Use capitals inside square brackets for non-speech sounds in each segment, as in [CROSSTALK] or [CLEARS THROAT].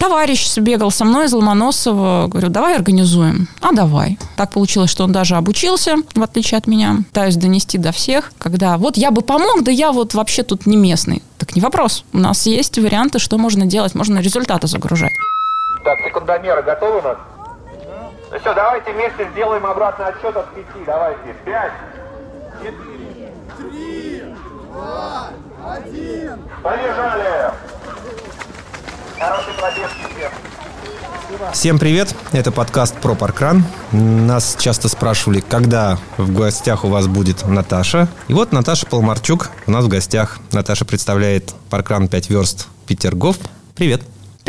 Товарищ бегал со мной из Ломоносова. Говорю, давай организуем. А давай. Так получилось, что он даже обучился, в отличие от меня. Пытаюсь донести до всех, когда вот я бы помог, да я вот вообще тут не местный. Так не вопрос. У нас есть варианты, что можно делать. Можно результаты загружать. Так, секундомеры готовы у нас? Ну все, давайте вместе сделаем обратный отсчет от пяти. Давайте. Пять, четыре, три, два, один. Побежали! Всем. Всем привет, это подкаст про Паркран. Нас часто спрашивали, когда в гостях у вас будет Наташа. И вот Наташа Полмарчук у нас в гостях. Наташа представляет Паркран 5 верст Петергоф. Привет.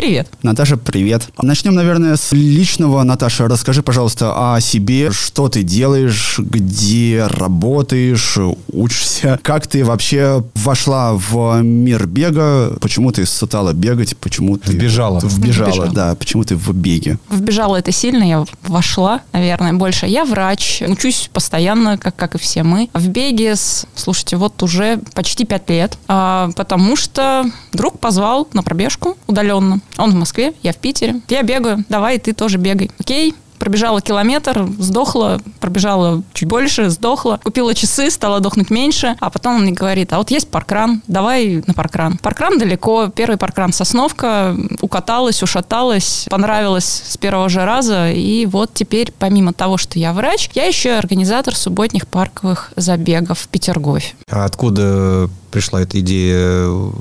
Привет. Наташа, привет. Начнем, наверное, с личного. Наташа, расскажи, пожалуйста, о себе. Что ты делаешь, где работаешь, учишься? Как ты вообще вошла в мир бега? Почему ты стала бегать? Почему ты... Вбежала. Вбежала, Вбежала. да. Почему ты в беге? Вбежала это сильно, я вошла, наверное, больше. Я врач, учусь постоянно, как, как и все мы. В беге, с, слушайте, вот уже почти пять лет, а, потому что друг позвал на пробежку удаленно. Он в Москве, я в Питере. Я бегаю, давай, ты тоже бегай. Окей, Пробежала километр, сдохла, пробежала чуть больше, сдохла. Купила часы, стала дохнуть меньше. А потом он мне говорит, а вот есть паркран, давай на паркран. Паркран далеко, первый паркран Сосновка, укаталась, ушаталась, понравилось с первого же раза. И вот теперь, помимо того, что я врач, я еще и организатор субботних парковых забегов в Петергофе. А откуда пришла эта идея э,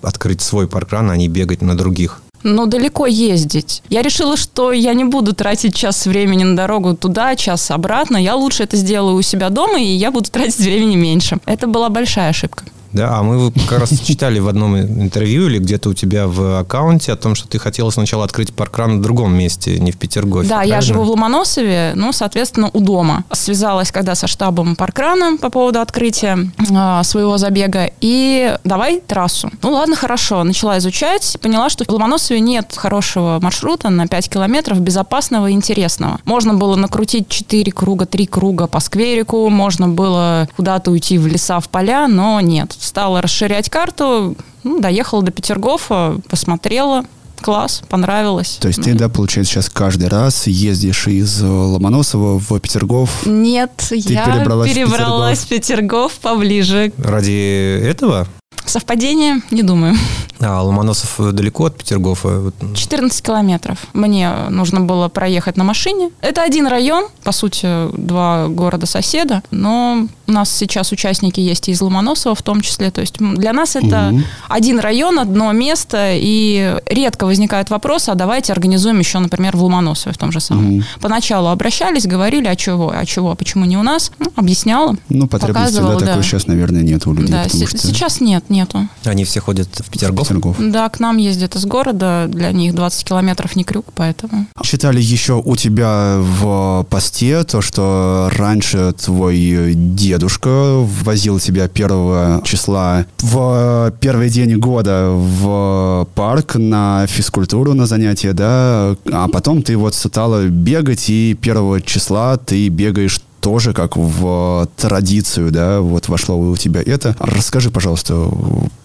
открыть свой паркран, а не бегать на других? Ну, далеко ездить. Я решила, что я не буду тратить час времени на дорогу туда, час обратно. Я лучше это сделаю у себя дома, и я буду тратить [LAUGHS] времени меньше. Это была большая ошибка. Да, а мы как раз читали в одном интервью или где-то у тебя в аккаунте о том, что ты хотела сначала открыть паркран в другом месте, не в Петергофе. Да, я правильно? живу в Ломоносове, ну, соответственно, у дома. Связалась когда со штабом паркрана по поводу открытия э, своего забега. И давай трассу. Ну, ладно, хорошо. Начала изучать. Поняла, что в Ломоносове нет хорошего маршрута на 5 километров, безопасного и интересного. Можно было накрутить 4 круга, 3 круга по скверику, можно было куда-то уйти в леса, в поля, но нет. Стала расширять карту, ну, доехала до Петергофа, посмотрела, класс, понравилось. То есть ты, да, получается, сейчас каждый раз ездишь из Ломоносова в Петергоф? Нет, я перебралась в перебралась в Петергоф поближе. Ради этого? Совпадение? Не думаю. А Ломоносов далеко от Петергофа? Вот, 14 километров. Мне нужно было проехать на машине. Это один район, по сути, два города-соседа, но у нас сейчас участники есть и из Ломоносова в том числе. То есть для нас это Мгм. один район, одно место, и редко возникает вопрос, а давайте организуем еще, например, в Ломоносове в том же самом. Мгм. Поначалу обращались, говорили, а чего, а чего, а почему не у нас? Ну, объясняла. Ну, потребности, да, такой да. сейчас, наверное, нет у людей, Да, се- что... сейчас нет, нету. Они все ходят в Петергоф? Петергоф. Да, к нам ездят из города, для них 20 километров не крюк, поэтому... Читали еще у тебя в посте то, что раньше твой дедушка возил тебя 1 числа в первый день года в парк на физкультуру, на занятия, да, а потом ты вот стала бегать, и 1 числа ты бегаешь тоже как в традицию, да, вот вошло у тебя это. Расскажи, пожалуйста,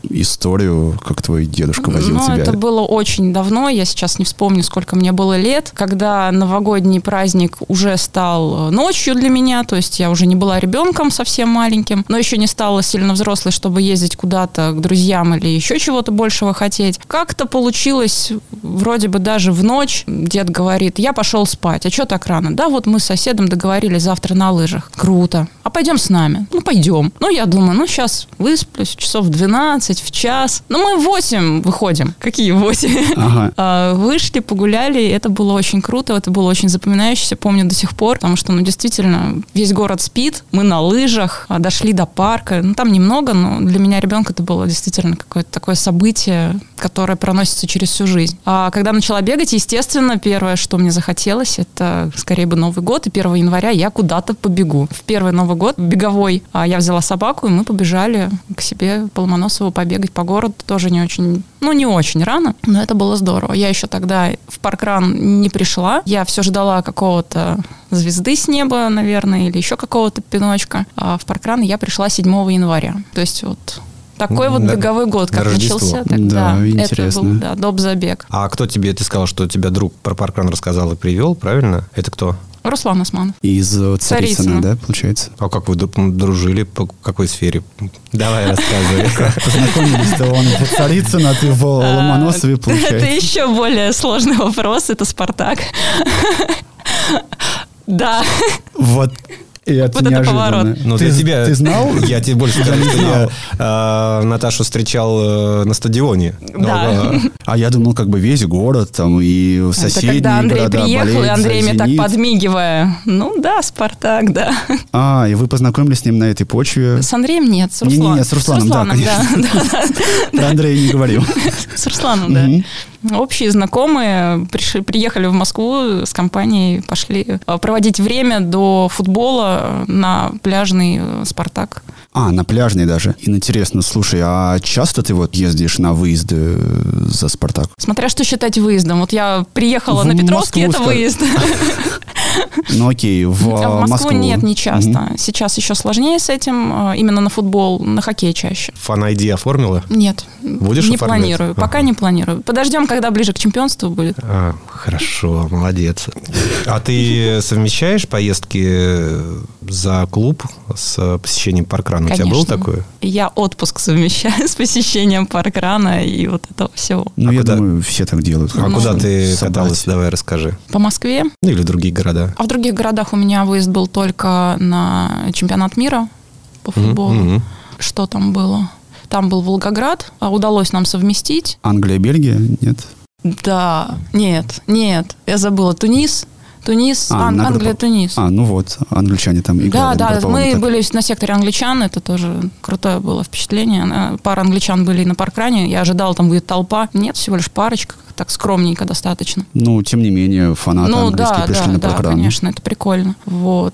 историю, как твой дедушка возил Ну, тебя. это было очень давно, я сейчас не вспомню, сколько мне было лет, когда новогодний праздник уже стал э, ночью для меня, то есть я уже не была ребенком совсем маленьким, но еще не стала сильно взрослой, чтобы ездить куда-то к друзьям или еще чего-то большего хотеть. Как-то получилось, вроде бы даже в ночь, дед говорит, я пошел спать, а что так рано? Да, вот мы с соседом договорились завтра на лыжах. Круто. А пойдем с нами? Ну, пойдем. Ну, я думаю, ну, сейчас высплюсь, часов в 12, в час. Ну, мы в 8 выходим. Какие 8? Ага. [LAUGHS] А, Вышли, погуляли, это было очень круто, это было очень запоминающееся, помню до сих пор, потому что, ну, действительно, весь город спит, мы на лыжах, а, дошли до парка, ну, там немного, но для меня ребенка это было действительно какое-то такое событие, которое проносится через всю жизнь. А когда начала бегать, естественно, первое, что мне захотелось, это скорее бы Новый год, и 1 января я куда-то побегу. В первый Новый год беговой а, я взяла собаку, и мы побежали к себе по Ломоносову побегать по городу, тоже не очень, ну, не очень рано, но это было здорово. Я еще тогда в паркран не пришла, я все ждала какого-то звезды с неба, наверное, или еще какого-то пиночка. А в паркран я пришла 7 января. То есть вот Такой вот Да. беговой год, как Рождество. начался. Так, Да, да, интересно. Это был, да, доп. забег. А кто тебе, ты сказал, что тебя друг про паркран рассказал и привел, правильно? Это кто? Руслан Османов. Из э, Царицына. Царицына, да, получается? А как вы дру- дружили? По какой сфере? Давай рассказывай. [LAUGHS] Познакомились-то он в Царицыно, а ты в Ломоносове, Это получается. еще более сложный вопрос. Это Спартак. [LAUGHS] Да. Вот и это Вот это неожиданно. поворот. Ну, ты, для тебя... ты знал? [LAUGHS] Я тебе больше скажу, не что знал. я а, Наташу встречал э, на стадионе. Но, Да. [LAUGHS] а, я думал, как бы весь город там и Это соседние когда Андрей города приехал, и Андрей мне так подмигивая. Ну да, Спартак, да. А, и вы познакомились с ним на этой почве. С Андреем нет, с Не-не-не, Русланом. с Русланом, да, да, да, Про Андрея не говорил. С Русланом, да. Общие знакомые пришли, приехали в Москву с компанией, пошли э, проводить время до футбола на пляжный э, «Спартак». А, на пляжной даже. И интересно, слушай, а часто ты вот ездишь на выезды э, за «Спартак»? Смотря что считать выездом. Вот я приехала В на Петровский, это Москву, выезд. [LAUGHS] Ну окей, в, А в Москву Москву. нет, не часто. Мгм. Сейчас еще сложнее с этим. э, Именно на футбол, на хоккей чаще. Фан-айди оформила? Нет, Будешь не оформлять? планирую. Пока Ага. не планирую. Подождем, когда ближе к чемпионству будет. А, хорошо, молодец. А ты совмещаешь поездки за клуб с посещением паркрана? У тебя было Конечно. такое? Я отпуск совмещаю [LAUGHS] с посещением паркрана и вот этого всего. Ну, А я куда- думаю, все так делают. А Ну, куда ты собрать. каталась? Давай расскажи. По Москве. Ну, или другие города. А в других городах у меня выезд был только на чемпионат мира по футболу. Мгм. Что там было? Там был Волгоград, а удалось нам совместить. Англия, Бельгия? Нет? Да, нет, нет, я забыла. Тунис, Тунис, А, Ан-. Англия, Тунис. А, ну вот, англичане там Да, играли. да, групповом мы этапе. были на секторе англичан, это тоже крутое было впечатление. Пара англичан были на паркране, я ожидала, там будет толпа. Нет, всего лишь парочка, так скромненько достаточно. Ну, тем не менее, фанаты ну английские да, пришли да, на да, паркран. конечно, это прикольно. Вот.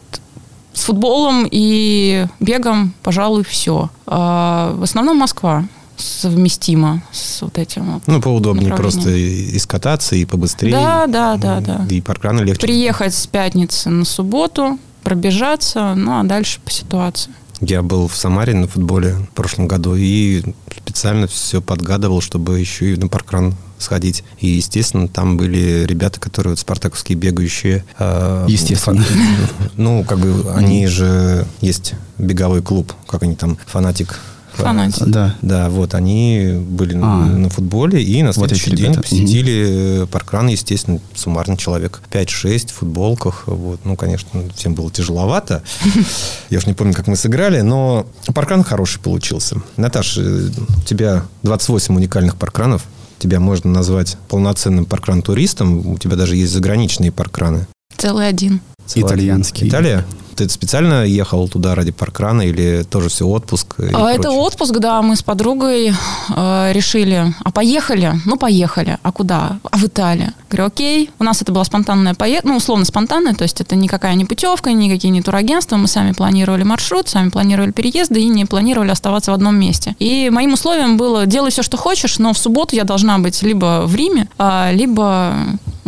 С футболом и бегом, пожалуй, все. в основном Москва совместима с вот этим вот. Ну, поудобнее просто и и скататься, и побыстрее. Да, да, да, да. И паркраны легче. Приехать с пятницы на субботу, пробежаться, ну а дальше по ситуации. Я был в Самаре на футболе в прошлом году и специально все подгадывал, чтобы еще и на паркран сходить. И, естественно, там были ребята, которые вот спартаковские бегающие. э, Естественно. фа- Ну, как бы они же есть беговой клуб, как они там, фанатик. Фанатик. Да. Да, вот они были на- А. на футболе и на Вот следующий день ребята. посетили паркран, естественно, суммарно человек 5-6 в футболках. Вот. Ну, конечно, всем было тяжеловато. [LAUGHS] Я уж не помню, как мы сыграли, но паркран хороший получился. Наташа, э, у тебя 28 уникальных паркранов. Тебя можно назвать полноценным паркран-туристом. У тебя даже есть заграничные паркраны. Целый один. Целый- Итальянский. Италия? Ты специально ехал туда ради паркрана или тоже все отпуск? А, Это прочее? отпуск, да, мы с подругой э, решили, а поехали? Ну, поехали. А куда? А в Италию. Говорю, окей. У нас это была спонтанная поездка, ну, условно спонтанная, то есть это никакая не путевка, никакие не турагентства. Мы сами планировали маршрут, сами планировали переезды и не планировали оставаться в одном месте. И моим условием было, делай все, что хочешь, но в субботу я должна быть либо в Риме, а, либо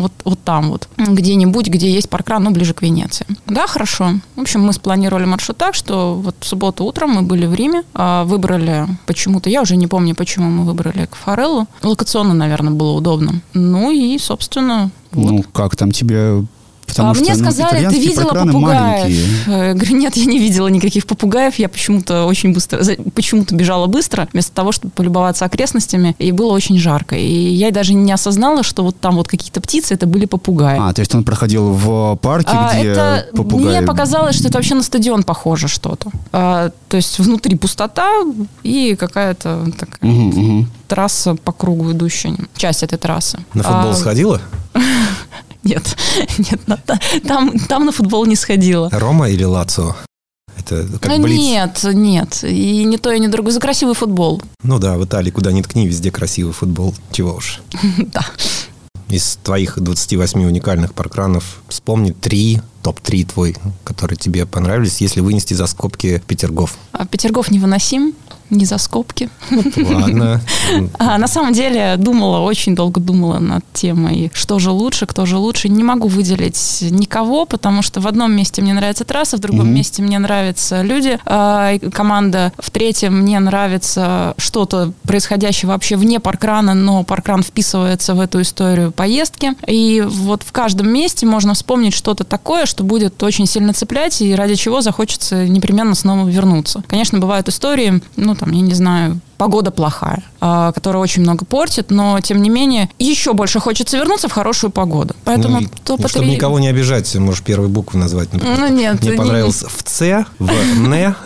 вот, вот там вот, где-нибудь, где есть паркран, ну, ближе к Венеции. Да, хорошо. В общем, мы спланировали маршрут так, что вот в субботу утром мы были в Риме, а, выбрали почему-то, я уже не помню, почему мы выбрали к Фореллу. Локационно, наверное, было удобно. Ну и, собственно, вот. Ну, как там тебе... Потому А что мне ну, сказали, ты итальянские видела попугаев? маленькие. Говорю, нет, я не видела никаких попугаев. Я почему-то очень быстро, почему-то бежала быстро, вместо того, чтобы полюбоваться окрестностями. И было очень жарко. И я даже не осознала, что вот там вот какие-то птицы, это были попугаи. А, то есть он проходил в парке, А, где это попугаи... мне показалось, что это вообще на стадион похоже что-то. А, то есть внутри пустота и какая-то такая Мгм, мгм. трасса по кругу идущая, часть этой трассы. На футбол А, сходила? Нет, [LAUGHS] нет, на- там, там на футбол не сходила. Рома или Лацио? Это как Ну, Блиц. Нет, нет. И не то, и не другое. За красивый футбол. Ну да, в Италии куда ни ткни, везде красивый футбол. Чего уж. [LAUGHS] Да. Из твоих 28 уникальных паркранов вспомни три топ-3 твой, которые тебе понравились, если вынести за скобки Петергоф? А Петергоф невыносим, не за скобки. Ладно. [LAUGHS] А, на самом деле думала, очень долго думала над темой, что же лучше, кто же лучше. Не могу выделить никого, потому что в одном месте мне нравится трасса, в другом Мгм. месте мне нравятся люди, и команда, в третьем мне нравится что-то происходящее вообще вне паркрана, но паркран вписывается в эту историю поездки. И вот в каждом месте можно вспомнить что-то такое, что будет очень сильно цеплять, и ради чего захочется непременно снова вернуться. Конечно, бывают истории, ну, там, я не знаю, погода плохая, а, которая очень много портит, но, тем не менее, еще больше хочется вернуться в хорошую погоду. Поэтому Ну, и, топ чтобы никого не обижать, можешь первые буквы назвать. например. Ну, нет, Мне не- понравился в С, в Н. [LAUGHS]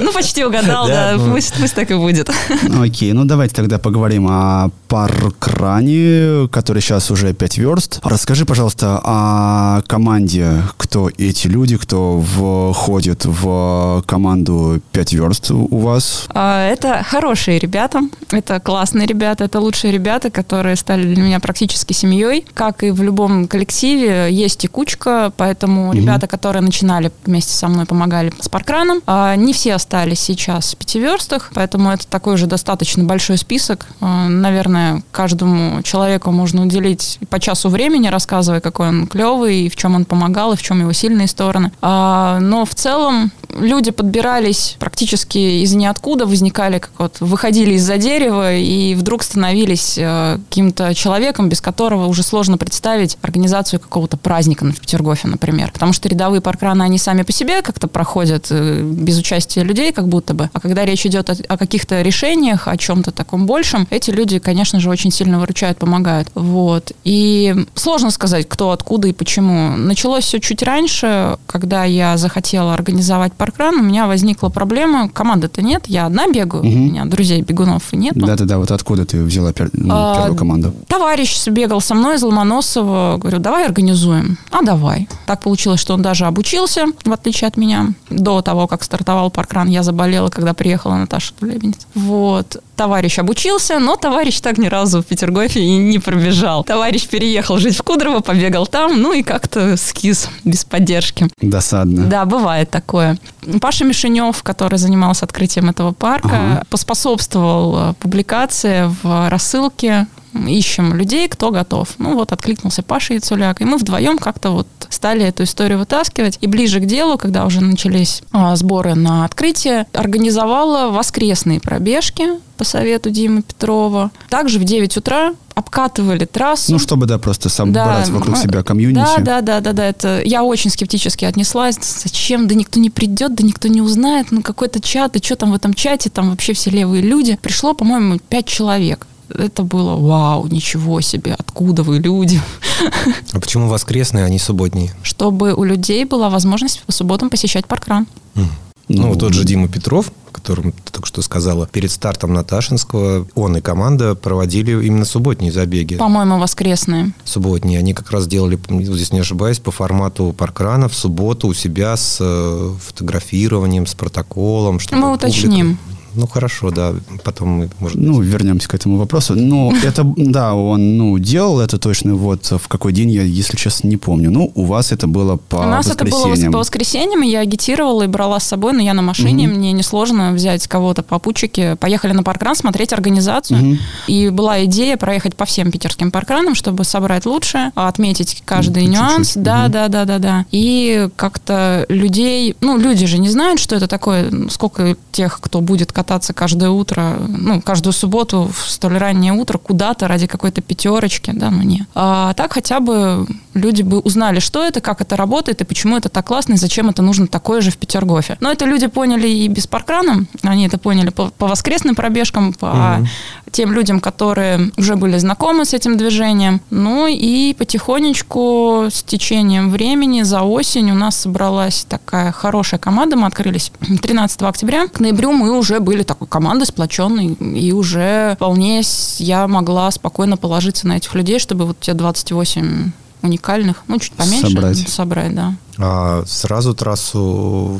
Ну, почти угадал, Да, ну. пусть, пусть так и будет. [LAUGHS] Окей, ну давайте тогда поговорим о паркране, который сейчас уже 5 верст. Расскажи, пожалуйста, о команде. Кто эти люди, кто входит в команду 5 верст у вас? Это хорошие ребята, это классные ребята, это лучшие ребята, которые стали для меня практически семьей. Как и в любом коллективе, есть текучка, поэтому ребята, которые начинали вместе со мной, помогали с паркраном, а, не все остались сейчас в пятиверстах, поэтому это такой же достаточно большой список. А, Наверное, каждому человеку можно уделить по часу времени, рассказывая, какой он клевый, и в чем он помогал, и в чем его сильные стороны. А, Но в целом люди подбирались практически из ниоткуда, возникали как вот, выходили из-за дерева и вдруг становились э, каким-то человеком, без которого уже сложно представить организацию какого-то праздника в Петергофе, например. Потому что рядовые паркраны, они сами по себе как-то проходят э, без участия людей, как будто бы. А когда речь идет о, о каких-то решениях, о чем-то таком большем, эти люди, конечно же, очень сильно выручают, помогают. Вот. И сложно сказать, кто, откуда и почему. Началось все чуть раньше, когда я захотела организовать паркран, у меня возникла проблема. Команды-то нет, я одна бегаю, у Мгм. меня друзей бегунов нет. Да-да-да, вот откуда ты взяла пер- ну, А, первую команду? Товарищ бегал со мной из Ломоносова. Говорю, давай организуем. А давай. Так получилось, что он даже обучился, в отличие от меня. До того, как стартовал паркран, я заболела, когда приехала Наташа Тулебенец. Вот. Товарищ обучился, но товарищ так ни разу в Петергофе и не пробежал. Товарищ переехал жить в Кудрово, побегал там, ну и как-то скис без поддержки. Досадно. Да, бывает такое. Паша Мишенев, который занимался открытием этого парка, Ага. поспособствовал э, публикации в рассылке ищем людей, кто готов. Ну вот откликнулся Паша Яцуляк, и мы вдвоем как-то вот стали эту историю вытаскивать. И ближе к делу, когда уже начались а, сборы на открытие, организовала воскресные пробежки по совету Димы Петрова. Также в 9 утра обкатывали трассу. Ну, чтобы, да, просто собрать вокруг м, себя комьюнити. Да, да, да, да, да. Это я очень скептически отнеслась. Зачем? Да никто не придет, да никто не узнает. Ну, какой-то чат, и что там в этом чате, там вообще все левые люди. Пришло, по-моему, пять человек. Это было вау, ничего себе, откуда вы люди? [LAUGHS] А почему воскресные, а не субботние? Чтобы у людей была возможность по субботам посещать паркран. Ну, вот тот же Дима Петров, которому ты только что сказала, перед стартом Наташинского он и команда проводили именно субботние забеги. По-моему, воскресные. Субботние. Они как раз делали, здесь не ошибаюсь, по формату паркрана в субботу у себя с э, фотографированием, с протоколом. чтобы Мы публика- уточним. Ну, хорошо, да. Потом мы, может Ну, вернемся к этому вопросу. Ну, это, да, он, ну, делал это точно, вот в какой день, я, если честно, не помню. Ну, у вас это было по У нас это было по воскресеньям, я агитировала и брала с собой, но я на машине, мне несложно взять кого-то по попутчике. Поехали на паркран смотреть организацию. Мгм. И была идея проехать по всем питерским паркранам, чтобы собрать лучше, отметить каждый Ну, нюанс. чуть-чуть, Да, мгм. да, да, да, да. И как-то людей, ну, люди же не знают, что это такое, сколько тех, кто будет кататься каждое утро, ну, каждую субботу в столь раннее утро куда-то ради какой-то пятерочки, да, ну не. А так хотя бы люди бы узнали, что это, как это работает и почему это так классно и зачем это нужно такое же в Петергофе. Но это люди поняли и без паркрана, они это поняли по, по воскресным пробежкам, по тем людям, которые уже были знакомы с этим движением. Ну и потихонечку с течением времени за осень у нас собралась такая хорошая команда. Мы открылись 13 октября. К ноябрю мы уже были такой командой сплоченной. И уже вполне я могла спокойно положиться на этих людей, чтобы вот те 28 уникальных, ну, чуть поменьше Собрать. собрать да. А сразу трассу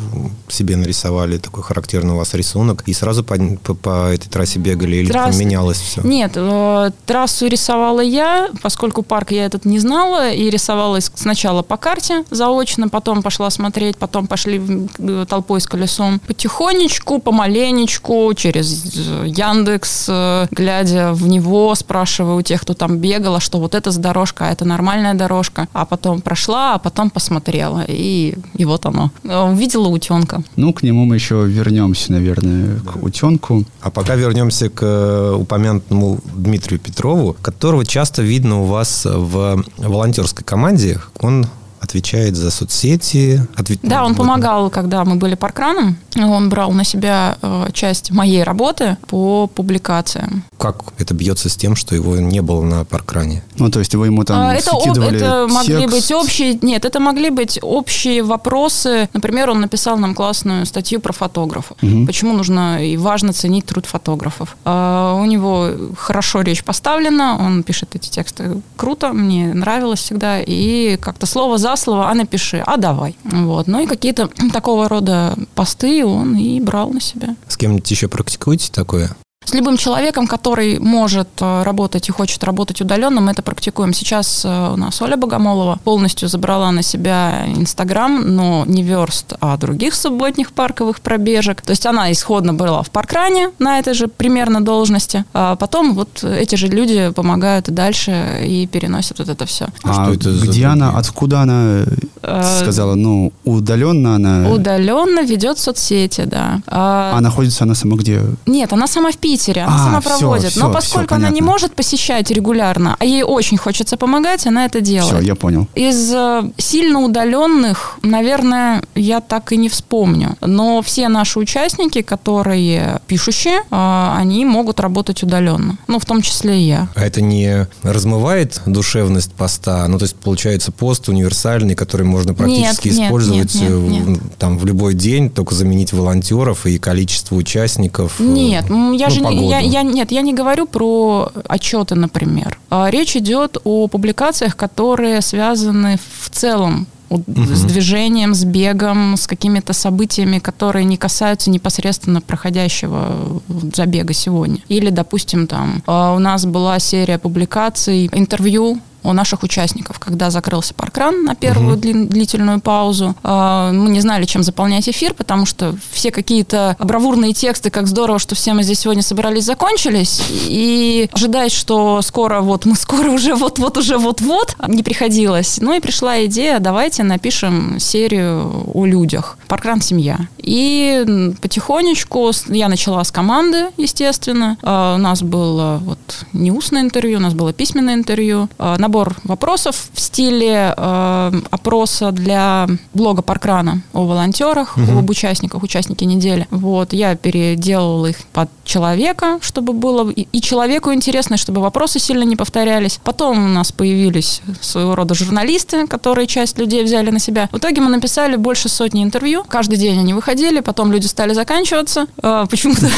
себе нарисовали, такой характерный у вас рисунок, и сразу по, по, по этой трассе бегали, или Трасс- там менялось все? Нет, э, трассу рисовала я, поскольку парк я этот не знала, и рисовала сначала по карте заочно, потом пошла смотреть, потом пошли э, толпой с колесом. Потихонечку, помаленечку, через э, Яндекс, глядя в него, спрашивая у тех, кто там бегал, а что вот это за дорожка, а это нормальная дорожка. А потом прошла, а потом посмотрела, и, и вот оно. Э, Увидела утенка. Ну, к нему мы еще вернемся, наверное, к утенку. А пока вернемся к э, упомянутому Дмитрию Петрову, которого часто видно у вас в волонтерской команде. Он отвечает за соцсети. отве- Да, он вот. помогал, когда мы были паркраном. Он брал на себя э, часть моей работы по публикациям. Как это бьется с тем, что его не было на паркране? Ну, то есть вы ему там А, это, об- это могли текст. быть общие, нет, это могли быть общие вопросы. Например, он написал нам классную статью про фотографов. Мгм. Почему нужно и важно ценить труд фотографов. А, у него хорошо речь поставлена, он пишет эти тексты круто, мне нравилось всегда. И как-то слово за слово, а напиши, а давай. Вот. Ну и какие-то [CLEARS THROAT] такого рода посты он и брал на себя. С кем-нибудь еще практикуете такое? С любым человеком, который может э, работать и хочет работать удаленно, мы это практикуем. Сейчас э, у нас Оля Богомолова полностью забрала на себя Инстаграм, но не верст, а других субботних парковых пробежек. То есть она исходно была в паркране на этой же примерно должности, а потом вот эти же люди помогают и дальше и переносят вот это все. А А, что это за где она, другие? откуда она Э, сказала, ну, удаленно она... Удаленно ведет соцсети, да. А, А находится она сама где? Нет, она сама в Питере, она А, сама проводит. всё, Но поскольку она не может посещать регулярно, а ей очень хочется помогать, она это делает. Все, я понял. Из э, сильно удаленных, наверное, я так и не вспомню. Но все наши участники, которые пишущие, э, они могут работать удаленно. Ну, в том числе и я. А это не размывает душевность поста? Ну, то есть, получается, пост универсальный, который можно практически нет, использовать нет, нет, э, в- там в любой день, только заменить волонтеров и количество участников. э, Нет, я ну, же не, погоду. я, я- нет, я не говорю про отчеты, например. А, Речь идет о публикациях, которые связаны в целом у- с движением, с бегом, с какими-то событиями, которые не касаются непосредственно проходящего забега сегодня. Или, допустим, там а, у нас была серия публикаций, интервью у наших участников, когда закрылся паркран на первую длин- длительную паузу. А, Мы не знали, чем заполнять эфир, потому что все какие-то бравурные тексты, как здорово, что все мы здесь сегодня собрались, закончились. И ожидать, что скоро вот мы [LAUGHS] скоро уже вот-вот уже вот-вот, не приходилось. Ну и пришла идея, давайте напишем серию о людях. Паркран «Семья». И потихонечку я начала с команды, естественно. А, У нас было вот не устное интервью, у нас было письменное интервью. А, Набор вопросов в стиле э, опроса для блога Паркрана о волонтерах, об участниках, участники недели. Вот, я переделала их под человека, чтобы было и, и человеку интересно, чтобы вопросы сильно не повторялись. Потом у нас появились своего рода журналисты, которые часть людей взяли на себя. В итоге мы написали больше сотни интервью. Каждый день они выходили, потом люди стали заканчиваться. Э, Почему-то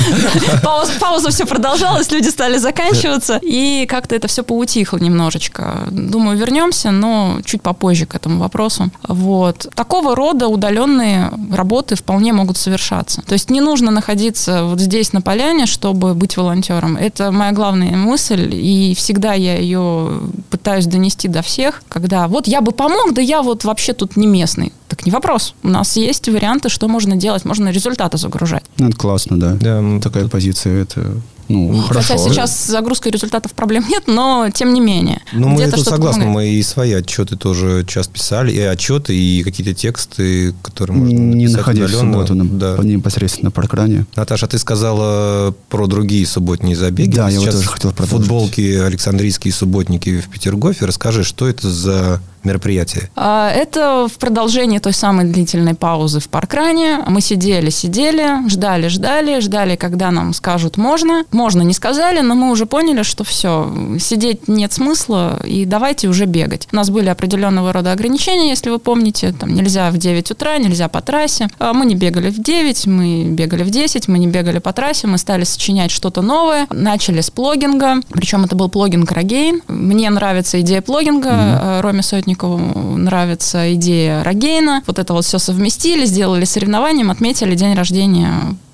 [LAUGHS] пауза, пауза все продолжалась, люди стали заканчиваться, и как-то это все поутихло немножечко. Думаю, вернемся, но чуть попозже к этому вопросу. Вот. Такого рода удаленные работы вполне могут совершаться. То есть не нужно находиться вот здесь на поляне, чтобы быть волонтером. Это моя главная мысль, и всегда я ее пытаюсь донести до всех, когда вот я бы помог, да я вот вообще тут не местный. Так не вопрос. У нас есть варианты, что можно делать. Можно результаты загружать. Ну, это классно, да. Да, м, Такая позиция, это, ну, хорошо. Хотя сейчас с загрузкой результатов проблем нет, но тем не менее. Ну, мы тут что-то согласны, помогает. мы и свои отчеты тоже часто писали, и отчеты, и какие-то тексты, которые можно не находясь в удаленно. субботу на- Да. непосредственно на паркране. Наташа, а ты сказала про другие субботние забеги. Да, Ты я вот сейчас тоже хотел продолжить. Футболки Александрийские субботники в Петергофе. Расскажи, что это за мероприятие? А, Это в продолжении той самой длительной паузы в паркране. Мы сидели, сидели, ждали, ждали, ждали, когда нам скажут можно. Можно не сказали, но мы уже поняли, что все, сидеть нет смысла, и давайте уже бегать. У нас были определенного рода ограничения, если вы помните. Там нельзя в 9 утра, нельзя по трассе. А Мы не бегали в 9, мы бегали в 10, мы не бегали по трассе, мы стали сочинять что-то новое. Начали с плогинга, причем это был плогинг Рогейн. Мне нравится идея плогинга. Э, Роме Сотникову Субботникову нравится идея Рогейна. Вот это вот все совместили, сделали соревнованием, отметили день рождения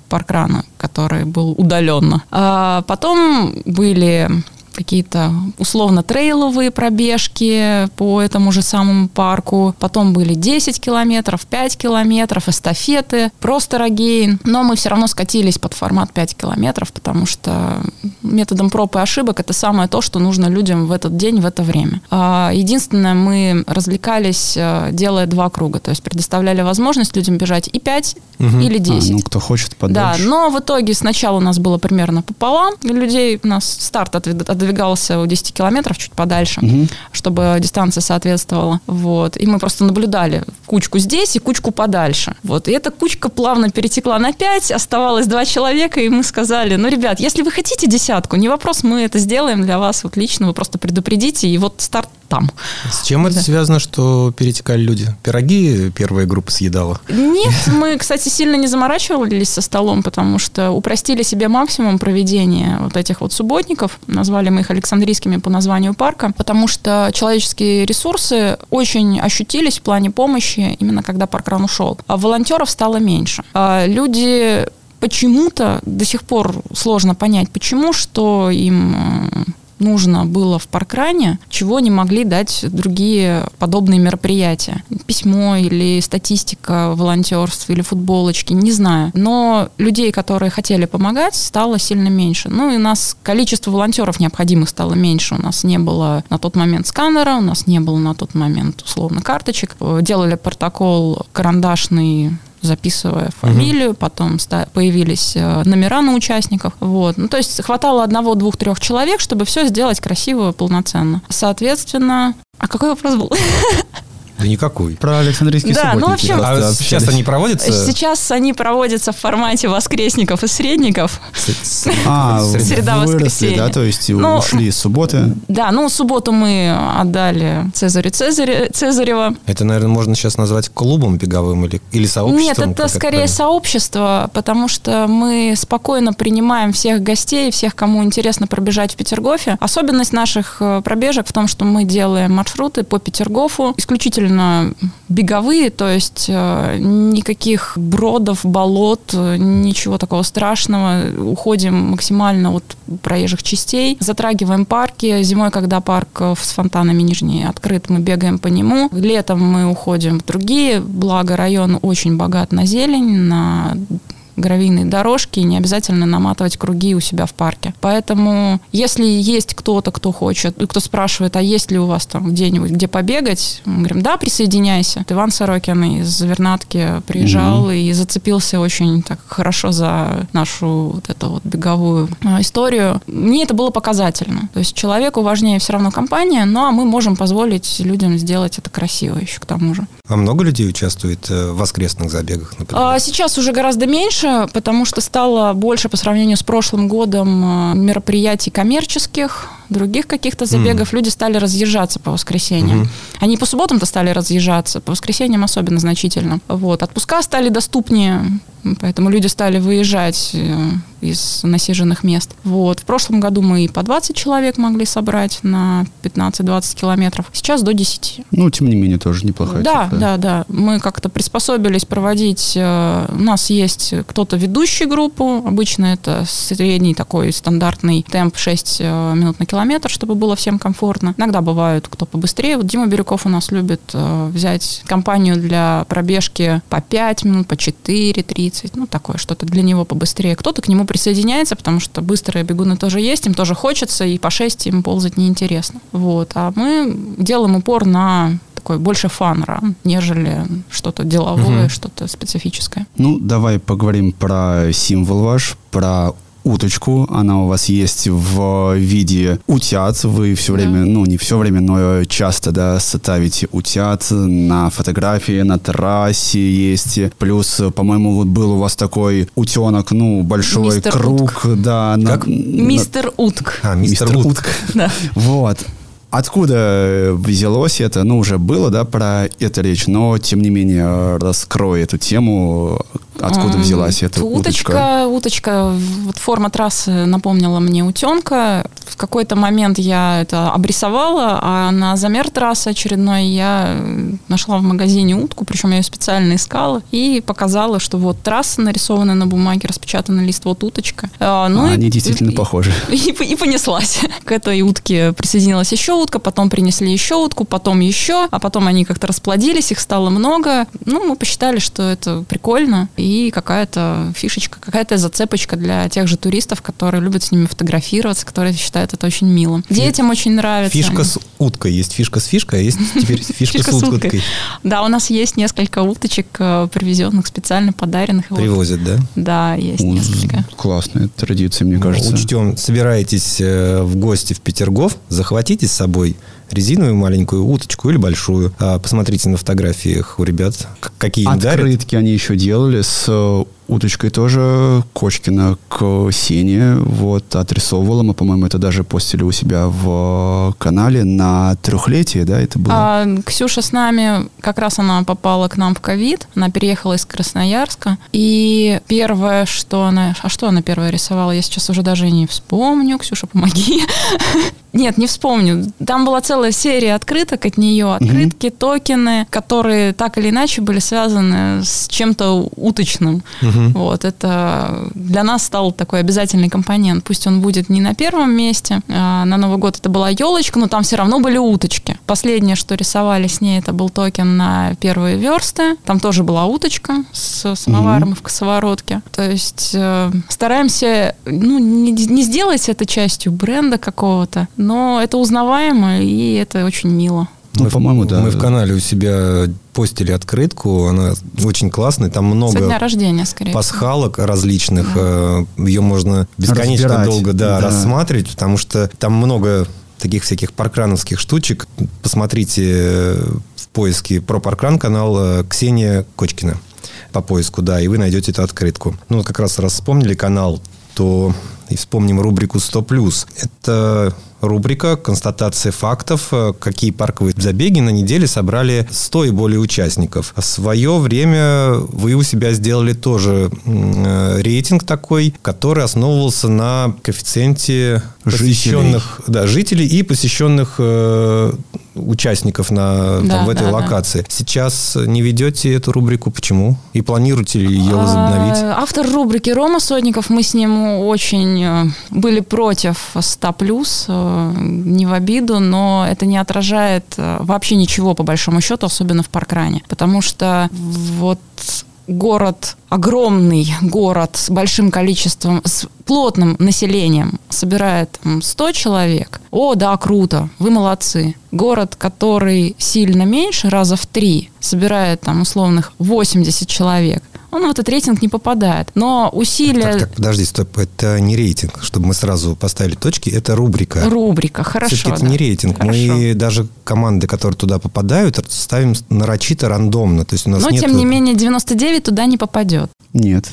паркрана, который был удаленно. А потом были какие-то условно трейловые пробежки по этому же самому парку. Потом были 10 километров, 5 километров, эстафеты, просто рогейн. Но мы все равно скатились под формат 5 километров, потому что методом проб и ошибок это самое то, что нужно людям в этот день, в это время. А, единственное, мы развлекались, э, делая два круга, то есть предоставляли возможность людям бежать и 5, угу. или 10. А, ну, кто хочет подальше. Да, но в итоге сначала у нас было примерно пополам людей, у нас старт отвед отодвигался у 10 километров чуть подальше, угу. чтобы дистанция соответствовала. Вот. И мы просто наблюдали кучку здесь и кучку подальше. Вот. И эта кучка плавно перетекла на 5, оставалось два человека, и мы сказали, ну, ребят, если вы хотите десятку, не вопрос, мы это сделаем для вас вот лично, вы просто предупредите, и вот старт там. С чем это да. связано, что перетекали люди? Пироги первая группа съедала? Нет, мы, кстати, сильно не заморачивались со столом, потому что упростили себе максимум проведения вот этих вот субботников. Назвали мы их Александрийскими по названию парка, потому что человеческие ресурсы очень ощутились в плане помощи именно когда паркран ушел. А волонтеров стало меньше. А люди почему-то до сих пор сложно понять, почему, что им нужно было в паркране, чего не могли дать другие подобные мероприятия. Письмо или статистика волонтерств или футболочки, не знаю. Но людей, которые хотели помогать, стало сильно меньше. Ну и у нас количество волонтеров необходимых стало меньше. У нас не было на тот момент сканера, у нас не было на тот момент условно карточек. Делали протокол карандашный записывая фамилию, угу. потом появились э, номера на участников. Вот. Ну, то есть хватало одного, двух, трех человек, чтобы все сделать красиво, полноценно. Соответственно, а какой вопрос был? [LAUGHS] Да никакой. Про Александрийский да, субботники. Ну, вообще, а сейчас они проводятся? Сейчас они проводятся в формате воскресников и средников. А, Среда воскресенья. да, то есть ну, ушли с субботы. Да, ну, субботу мы отдали Цезарю Цезарь, Цезарева. Это, наверное, можно сейчас назвать клубом беговым или, или сообществом? Нет, это скорее это сообщество, потому что мы спокойно принимаем всех гостей, всех, кому интересно пробежать в Петергофе. Особенность наших э, пробежек в том, что мы делаем маршруты по Петергофу исключительно исключительно беговые, то есть э, никаких бродов, болот, ничего такого страшного. Уходим максимально от проезжих частей, затрагиваем парки. Зимой, когда парк с фонтанами нижний открыт, мы бегаем по нему. Летом мы уходим в другие, благо район очень богат на зелень, на гравийные дорожки, и не обязательно наматывать круги у себя в парке. Поэтому, если есть кто-то, кто хочет, кто спрашивает, а есть ли у вас там где-нибудь, где побегать, мы говорим, да, присоединяйся. Иван Сорокин из Вернатки приезжал угу. и зацепился очень так хорошо за нашу вот эту вот беговую а, историю. Мне это было показательно. То есть человеку важнее все равно компания, но мы можем позволить людям сделать это красиво еще к тому же. А много людей участвует э, в воскресных забегах, например? А сейчас уже гораздо меньше, больше, потому что стало больше по сравнению с прошлым годом э, мероприятий коммерческих, других каких-то забегов. Mm. Люди стали разъезжаться по воскресеньям. Mm-hmm. Они по субботам-то стали разъезжаться, по воскресеньям особенно значительно. Вот. Отпуска стали доступнее, поэтому люди стали выезжать э, из насиженных мест. Вот. В прошлом году мы и по 20 человек могли собрать на 15-20 километров. Сейчас до 10. Ну, тем не менее, тоже неплохая да, цифра. Да, да, Мы как-то приспособились проводить... Э, у нас есть кто-то ведущий группу. Обычно это средний такой стандартный темп 6 э, минут на километр, чтобы было всем комфортно. Иногда бывают кто побыстрее. Вот Дима Бирюков у нас любит э, взять компанию для пробежки по 5 минут, по 4.30. Ну, такое что-то для него побыстрее. Кто-то к нему присоединяется, потому что быстрые бегуны тоже есть, им тоже хочется, и по 6 им ползать неинтересно. Вот. А мы делаем упор на такой больше фан-ран, нежели что-то деловое, угу. что-то специфическое. Ну, давай поговорим про символ ваш, про уточку. Она у вас есть в виде утят. Вы все время, да. ну, не все время, но часто, да, ставите утят на фотографии, на трассе есть. Плюс, по-моему, вот был у вас такой утенок, ну, большой мистер круг, Утк. да. Как? На, мистер Утк. А, мистер, мистер Утк. Да. Вот. Откуда взялось это? Ну, уже было, да, про это речь, но, тем не менее, раскрой эту тему. Откуда взялась эта уточка? Уточка, уточка, вот форма трассы напомнила мне утенка. В какой-то момент я это обрисовала, а на замер трассы очередной я нашла в магазине утку, причем я ее специально искала, и показала, что вот трасса нарисована на бумаге, распечатанный лист, вот уточка. А, ну, а, и, они действительно и, похожи. И, [LAUGHS] и, и понеслась. К этой утке присоединилась еще утка, потом принесли еще утку, потом еще, а потом они как-то расплодились, их стало много. Ну, мы посчитали, что это прикольно, и какая-то фишечка, какая-то зацепочка для тех же туристов, которые любят с ними фотографироваться, которые считают это очень мило. Детям очень нравится. Фишка с уткой. Есть фишка с фишкой, а есть теперь [LAUGHS] фишка с уткой. Да, у нас есть несколько уточек, э, привезенных специально, подаренных. Привозят, да? Да, есть несколько. Классная традиция, мне кажется. Учтем, собираетесь э, в гости в Петергоф, захватите с собой резиновую маленькую уточку или большую. А посмотрите на фотографиях у ребят, какие им Открытки дарят. они еще делали с э, уточкой тоже Кочкина к Сене вот отрисовывала. Мы, по-моему, это даже постили у себя в канале на трехлетие, да, это было? А, Ксюша с нами, как раз она попала к нам в ковид, она переехала из Красноярска, и первое, что она... А что она первое рисовала, я сейчас уже даже не вспомню. Ксюша, помоги. [LAUGHS] Нет, не вспомню. Там была целая серия открыток от нее. Открытки, токены, которые так или иначе были связаны с чем-то уточным. Угу. Вот, это для нас стал такой обязательный компонент. Пусть он будет не на первом месте. А на Новый год это была елочка, но там все равно были уточки. Последнее, что рисовали с ней, это был токен на первые версты. Там тоже была уточка с самоваром угу. в косоворотке. То есть э, стараемся ну, не, не сделать это частью бренда какого-то, но это узнаваемо, и это очень мило. Ну, мы, по-моему, да. Мы в канале у себя постили открытку, она очень классная, там много дня рождения, скорее пасхалок различных, да. Э, ее можно бесконечно Разбирать. долго да, да. рассматривать, потому что там много таких всяких паркрановских штучек. Посмотрите э, в поиске про паркран канал э, Ксения Кочкина по поиску, да, и вы найдете эту открытку. Ну, как раз раз вспомнили канал, то и вспомним рубрику «100+.» Это рубрика «Констатация фактов», какие парковые забеги на неделе собрали 100 и более участников. В свое время вы у себя сделали тоже э, рейтинг такой, который основывался на коэффициенте посещенных жителей, да, жителей и посещенных э, участников на, да, там, в этой да, локации. Да. Сейчас не ведете эту рубрику, почему? И планируете ли ее возобновить? А, автор рубрики Рома Сотников, мы с ним очень э, были против 100+, не в обиду, но это не отражает э, вообще ничего, по большому счету, особенно в Паркране. Потому что вот город, огромный город с большим количеством, с плотным населением собирает там, 100 человек. О, да, круто, вы молодцы. Город, который сильно меньше, раза в три, собирает там условных 80 человек он в этот рейтинг не попадает. Но усилия... Так, так, подожди, стоп, это не рейтинг, чтобы мы сразу поставили точки, это рубрика. Рубрика, хорошо. Все-таки да. это не рейтинг. Хорошо. Мы даже команды, которые туда попадают, ставим нарочито рандомно. То есть у нас Но, нет... тем не менее, 99 туда не попадет. Нет.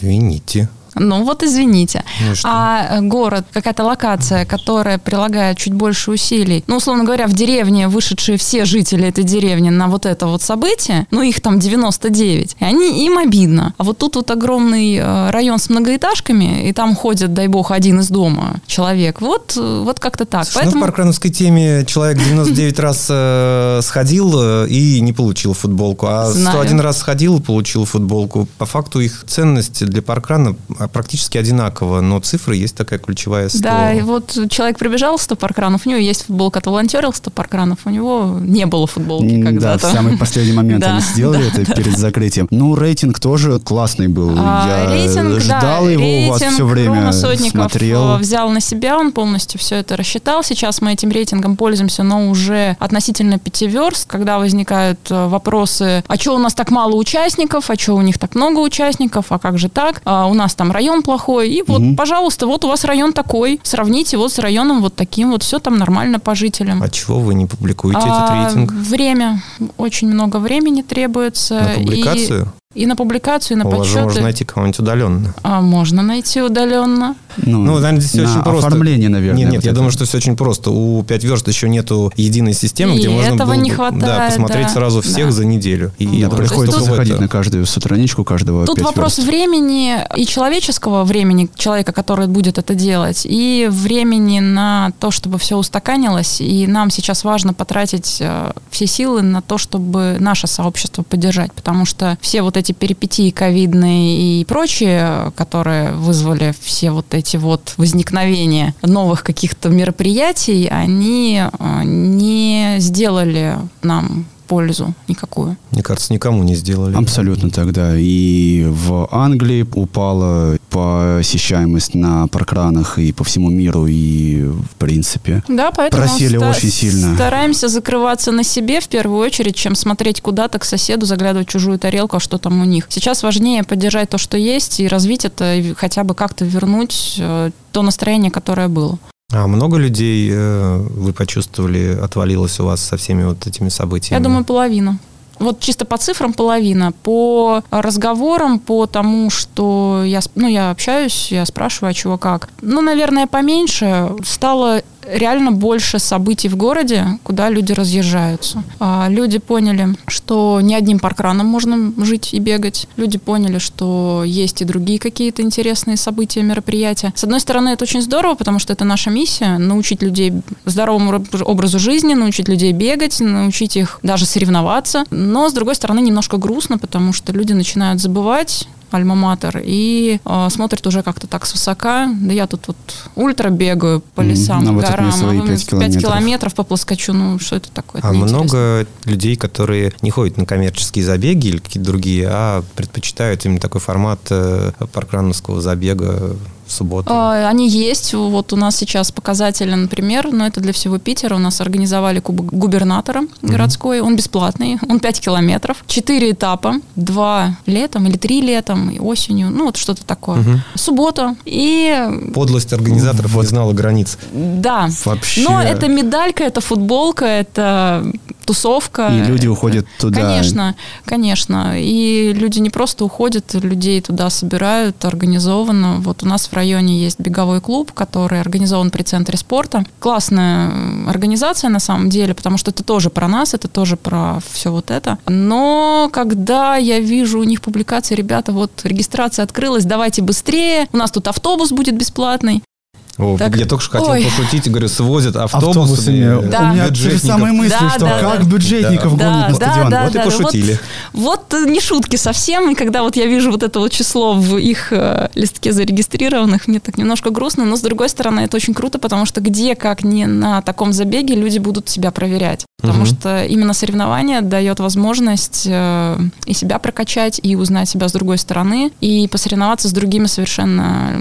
Извините. Ну вот извините. Ну, а э, город, какая-то локация, которая прилагает чуть больше усилий, ну, условно говоря, в деревне вышедшие все жители этой деревни на вот это вот событие, ну, их там 99, и они, им обидно. А вот тут вот огромный э, район с многоэтажками, и там ходит, дай бог, один из дома человек. Вот, э, вот как-то так. Слушай, Поэтому... Ну, в паркрановской теме человек 99 раз сходил и не получил футболку, а 101 раз сходил и получил футболку. По факту их ценность для паркрана практически одинаково, но цифры есть такая ключевая 100. Да, и вот человек прибежал 100 паркранов, у него есть футболка от волонтерил 100 паркранов, у него не было футболки когда-то. Да, в самый последний момент [LAUGHS] они сделали это перед закрытием. Ну, рейтинг тоже классный был. А, Я ждал его у вас все время, смотрел. взял на себя, он полностью все это рассчитал. Сейчас мы этим рейтингом пользуемся, но уже относительно пяти верст, когда возникают э, вопросы, а что у нас так мало участников, а что у них так много участников, а как же так? А у нас там район плохой. И вот, угу. пожалуйста, вот у вас район такой. Сравните вот с районом вот таким. Вот все там нормально по жителям. А чего вы не публикуете а, этот рейтинг? Время. Очень много времени требуется. На публикацию? И на публикацию, и на же можно подсчеты. найти кого-нибудь удаленно. А, можно найти удаленно. Ну, Ну, наверное, здесь на очень просто. оформление, наверное. Нет, нет, вот я это. думаю, что все очень просто. У 5 верст еще нету единой системы, И где можно этого было не бы, да, хватает, посмотреть да. сразу всех Да. за неделю. И Да, вот приходится в заходить это. на каждую страничку каждого Тут вопрос верст. времени и человеческого времени человека, который будет это делать, и времени на то, чтобы все устаканилось. И нам сейчас важно потратить э, все силы на то, чтобы наше сообщество поддержать. Потому что все вот эти перипетии ковидные и прочие, которые вызвали все вот эти вот возникновения новых каких-то мероприятий, они э, не сделали нам пользу никакую. Мне кажется, никому не сделали. Абсолютно тогда. И в Англии упала посещаемость на паркранах и по всему миру, и в принципе. Да, поэтому Просили ста- очень сильно. Стараемся закрываться на себе в первую очередь, чем смотреть куда-то к соседу, заглядывать в чужую тарелку, а что там у них. Сейчас важнее поддержать то, что есть, и развить это, и хотя бы как-то вернуть э, то настроение, которое было. А много людей э, вы почувствовали, отвалилось у вас со всеми вот этими событиями? Я думаю, половина. Вот чисто по цифрам половина. По разговорам, по тому, что я, ну, я общаюсь, я спрашиваю, а чего как. Ну, наверное, поменьше. Стало реально больше событий в городе, куда люди разъезжаются. А, Люди поняли, что не одним паркраном можно жить и бегать. Люди поняли, что есть и другие какие-то интересные события, мероприятия. С одной стороны, это очень здорово, потому что это наша миссия — научить людей здоровому образу жизни, научить людей бегать, научить их даже соревноваться. Но, с другой стороны, немножко грустно, потому что люди начинают забывать альма-матер и э, смотрят уже как-то так свысока. Да я тут вот ультра бегаю по лесам, А вот это горам, мне свои а пять пять километров. километров по плоскочу, ну что это такое? Это А много людей, которые не ходят на коммерческие забеги или какие-то другие, а предпочитают именно такой формат э, паркрановского забега субботу. А, Они есть. Вот у нас сейчас показатели, например, но это для всего Питера. У нас организовали кубок губернатора городской. Он бесплатный. Он 5 километров. Четыре этапа. Два летом или три летом и осенью. Ну, вот что-то такое. Мгм. Суббота. И Подлость организаторов Вот. не знала границ. да. Вообще. Но это медалька, это футболка, это тусовка. И люди уходят туда. Конечно, конечно. И люди не просто уходят, людей туда собирают организованно. Вот у нас в районе есть беговой клуб, который организован при центре спорта. Классная организация на самом деле, потому что это тоже про нас, это тоже про все вот это. Но когда я вижу у них публикации, ребята, вот регистрация открылась, давайте быстрее, у нас тут автобус будет бесплатный. О, Так- я только что хотел Ой. пошутить, говорю, свозят автобусами. автобусами. Да. У меня те же бюджетников. самые мысли, Да, что да, как да. бюджетников Да. гонят на Да, стадион. да, Вот и да, пошутили. Вот, вот не шутки совсем, и когда вот я вижу вот это вот число в их э, листке зарегистрированных, мне так немножко грустно, но с другой стороны это очень круто, потому что где, как не на таком забеге, люди будут себя проверять. Потому Мгм. что именно соревнование дает возможность э, и себя прокачать, и узнать себя с другой стороны, и посоревноваться с другими совершенно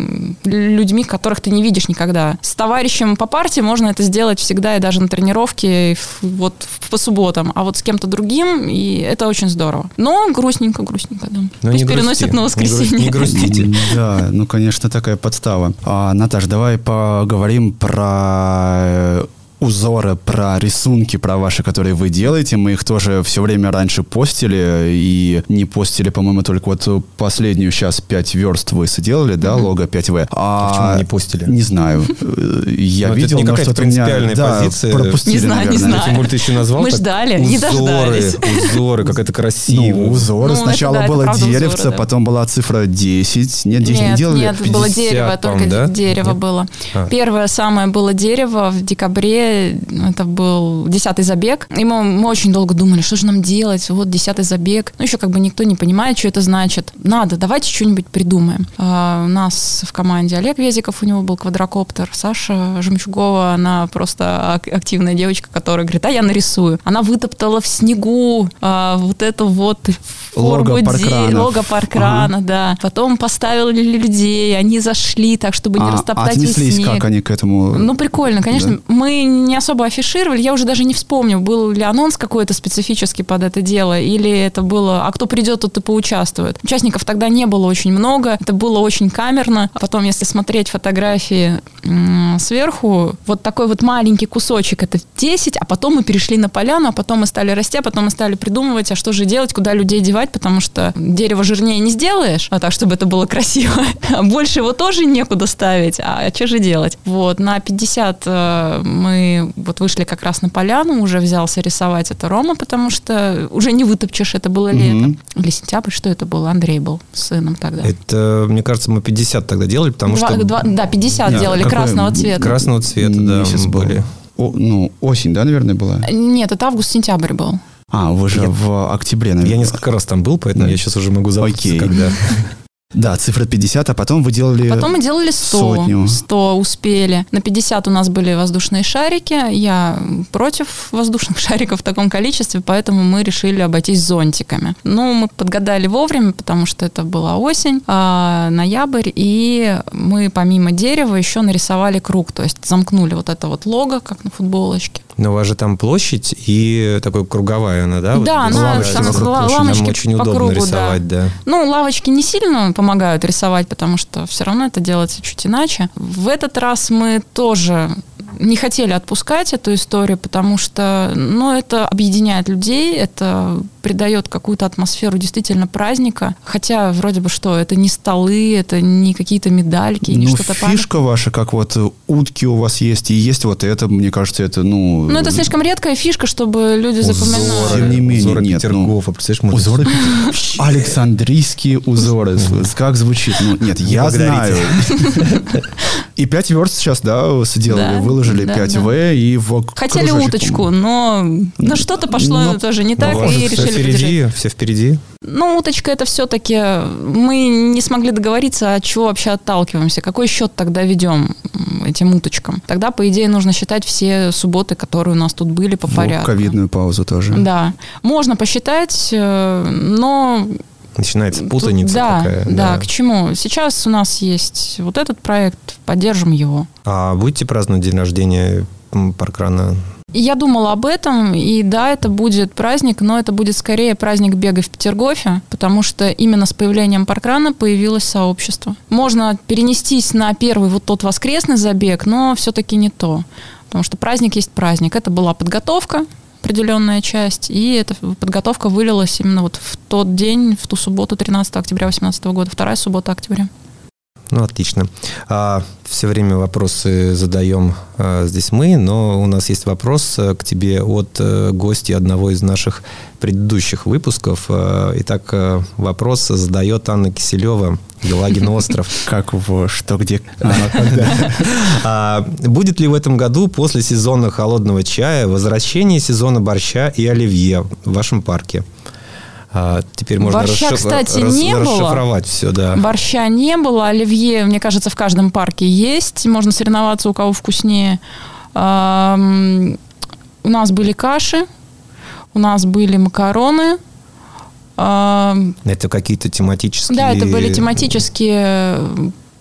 людьми, которых ты не видишь никогда. С товарищем по партии можно это сделать всегда и даже на тренировке, вот в- по субботам, а вот с кем-то другим, и это очень здорово. Но грустненько, грустненько, да. Но Пусть не грусти, переносят на не гру- воскресенье. Не грустите. [LAUGHS] Да, ну, конечно, такая подстава. А, Наташ, давай поговорим про э, узоры, про рисунки, про ваши, которые вы делаете. Мы их тоже все время раньше постили, и не постили, по-моему, только вот последнюю сейчас 5 верст вы соделали, да, лого 5В. А почему не постили? Не знаю. [LAUGHS] Я Ну, это видел, не но какая-то что-то у меня, принципиальная да, позиция. пропустили, Не знаю, не знаю. Тем более ты еще назвал Мы так ждали, не узоры, дождались. узоры, как это красиво. Ну, узоры. Ну, это Сначала это было узоры, деревце, да. потом была цифра 10. Нет, 10 не делали? нет, было 50, дерево, только да? дерево Нет? было. А. Первое самое было дерево в декабре, это был десятый забег. И мы, мы очень долго думали, что же нам делать, вот десятый забег. Ну, еще как бы никто не понимает, что это значит. Надо, давайте что-нибудь придумаем. А, у нас в команде Олег Везиков, у него был квадрокоптер, Саша Жемчугова, она просто ак- активная девочка, которая говорит, а я нарисую. Она вытоптала в снегу а, вот эту вот Лого паркранов. лого паркрана, да. Потом поставили людей, они зашли так, чтобы не А, растоптать весь отнеслись снег. как они к этому? Ну, прикольно, конечно. Мы не особо афишировали. Я уже даже не вспомню, был ли анонс какой-то специфический под это дело, или это было, а кто придет, тот и поучаствует. Участников тогда не было очень много, это было очень камерно. А потом, если смотреть фотографии сверху, вот такой вот маленький кусочек, это 10, а потом мы перешли на поляну, а потом мы стали расти, а потом мы стали придумывать, а что же делать, куда людей девать, потому что дерево жирнее не сделаешь, а так, чтобы это было красиво. [LAUGHS] А больше его тоже некуда ставить, а что же делать? Вот, на 50 э, мы вот вышли как раз на поляну, уже взялся рисовать это Рома, потому что уже не вытопчешь, это было лето. Или сентябрь, что это было? Андрей был с сыном тогда. Это, мне кажется, мы 50 тогда делали, потому два, что... Два, да, 50 да, делали, красного цвета. Красного цвета, да, Месяц были. О, ну, осень, да, наверное, была? Нет, это август-сентябрь был. А, вы же Нет. в октябре, наверное. Я несколько раз там был, поэтому да. я сейчас уже могу запутаться, когда... [LAUGHS] Да, цифра 50, а потом вы делали Потом мы делали 100. Сотню. 100 успели. На 50 у нас были воздушные шарики. Я против воздушных [LAUGHS] шариков в таком количестве, поэтому мы решили обойтись зонтиками. Ну, мы подгадали вовремя, потому что это была осень, а, ноябрь, и мы помимо дерева еще нарисовали круг, то есть замкнули вот это вот лого, как на футболочке. Но у вас же там площадь и такой круговая она, да? Да, вот она, лавочки, она лавочки Нам очень по удобно кругу, рисовать, да. да. Ну, лавочки не сильно помогают рисовать, потому что все равно это делается чуть иначе. В этот раз мы тоже не хотели отпускать эту историю, потому что, ну, это объединяет людей, это придает какую-то атмосферу действительно праздника. Хотя вроде бы что, это не столы, это не какие-то медальки, ну, не что-то фишка память. ваша, как вот утки у вас есть, и есть вот это, мне кажется, это, ну... Ну, это слишком редкая фишка, чтобы люди узоры, запоминали. Тем не менее, узоры нет. Петергофа, ну, представляешь, узоры Александрийские узоры. Как звучит? Ну, нет, я знаю. [LAUGHS] И 5 верст сейчас, да, сделали, выложили 5В и в Хотели уточку, но что-то пошло тоже не так, и решили впереди, все впереди. Ну, уточка это все-таки мы не смогли договориться, от чего вообще отталкиваемся, какой счет тогда ведем этим уточкам. Тогда, по идее, нужно считать все субботы, которые у нас тут были по порядку. Ковидную паузу тоже. Да. Можно посчитать, э, но Начинается путаница да, такая. Да, да, к чему? Сейчас у нас есть вот этот проект, поддержим его. А будете праздновать день рождения Паркрана я думала об этом, и да, это будет праздник, но это будет скорее праздник бега в Петергофе, потому что именно с появлением паркрана появилось сообщество. Можно перенестись на первый вот тот воскресный забег, но все-таки не то, потому что праздник есть праздник. Это была подготовка, определенная часть, и эта подготовка вылилась именно вот в тот день, в ту субботу 13 октября 2018 года, вторая суббота октября. Ну, отлично. А, все время вопросы задаем а, здесь мы, но у нас есть вопрос а, к тебе от а, гостя одного из наших предыдущих выпусков. А, итак, а, вопрос задает Анна Киселева, Елагин [LAUGHS] остров. Как в «Что, где, [LAUGHS] а, Будет ли в этом году после сезона холодного чая возвращение сезона борща и оливье в вашем парке? А теперь можно Борща, расшиф... кстати, рас... не расшифровать было. все, да. Борща не было. Оливье, мне кажется, в каждом парке есть. Можно соревноваться, у кого вкуснее. У нас были каши, у нас были макароны. Это какие-то тематические... Да, это были тематические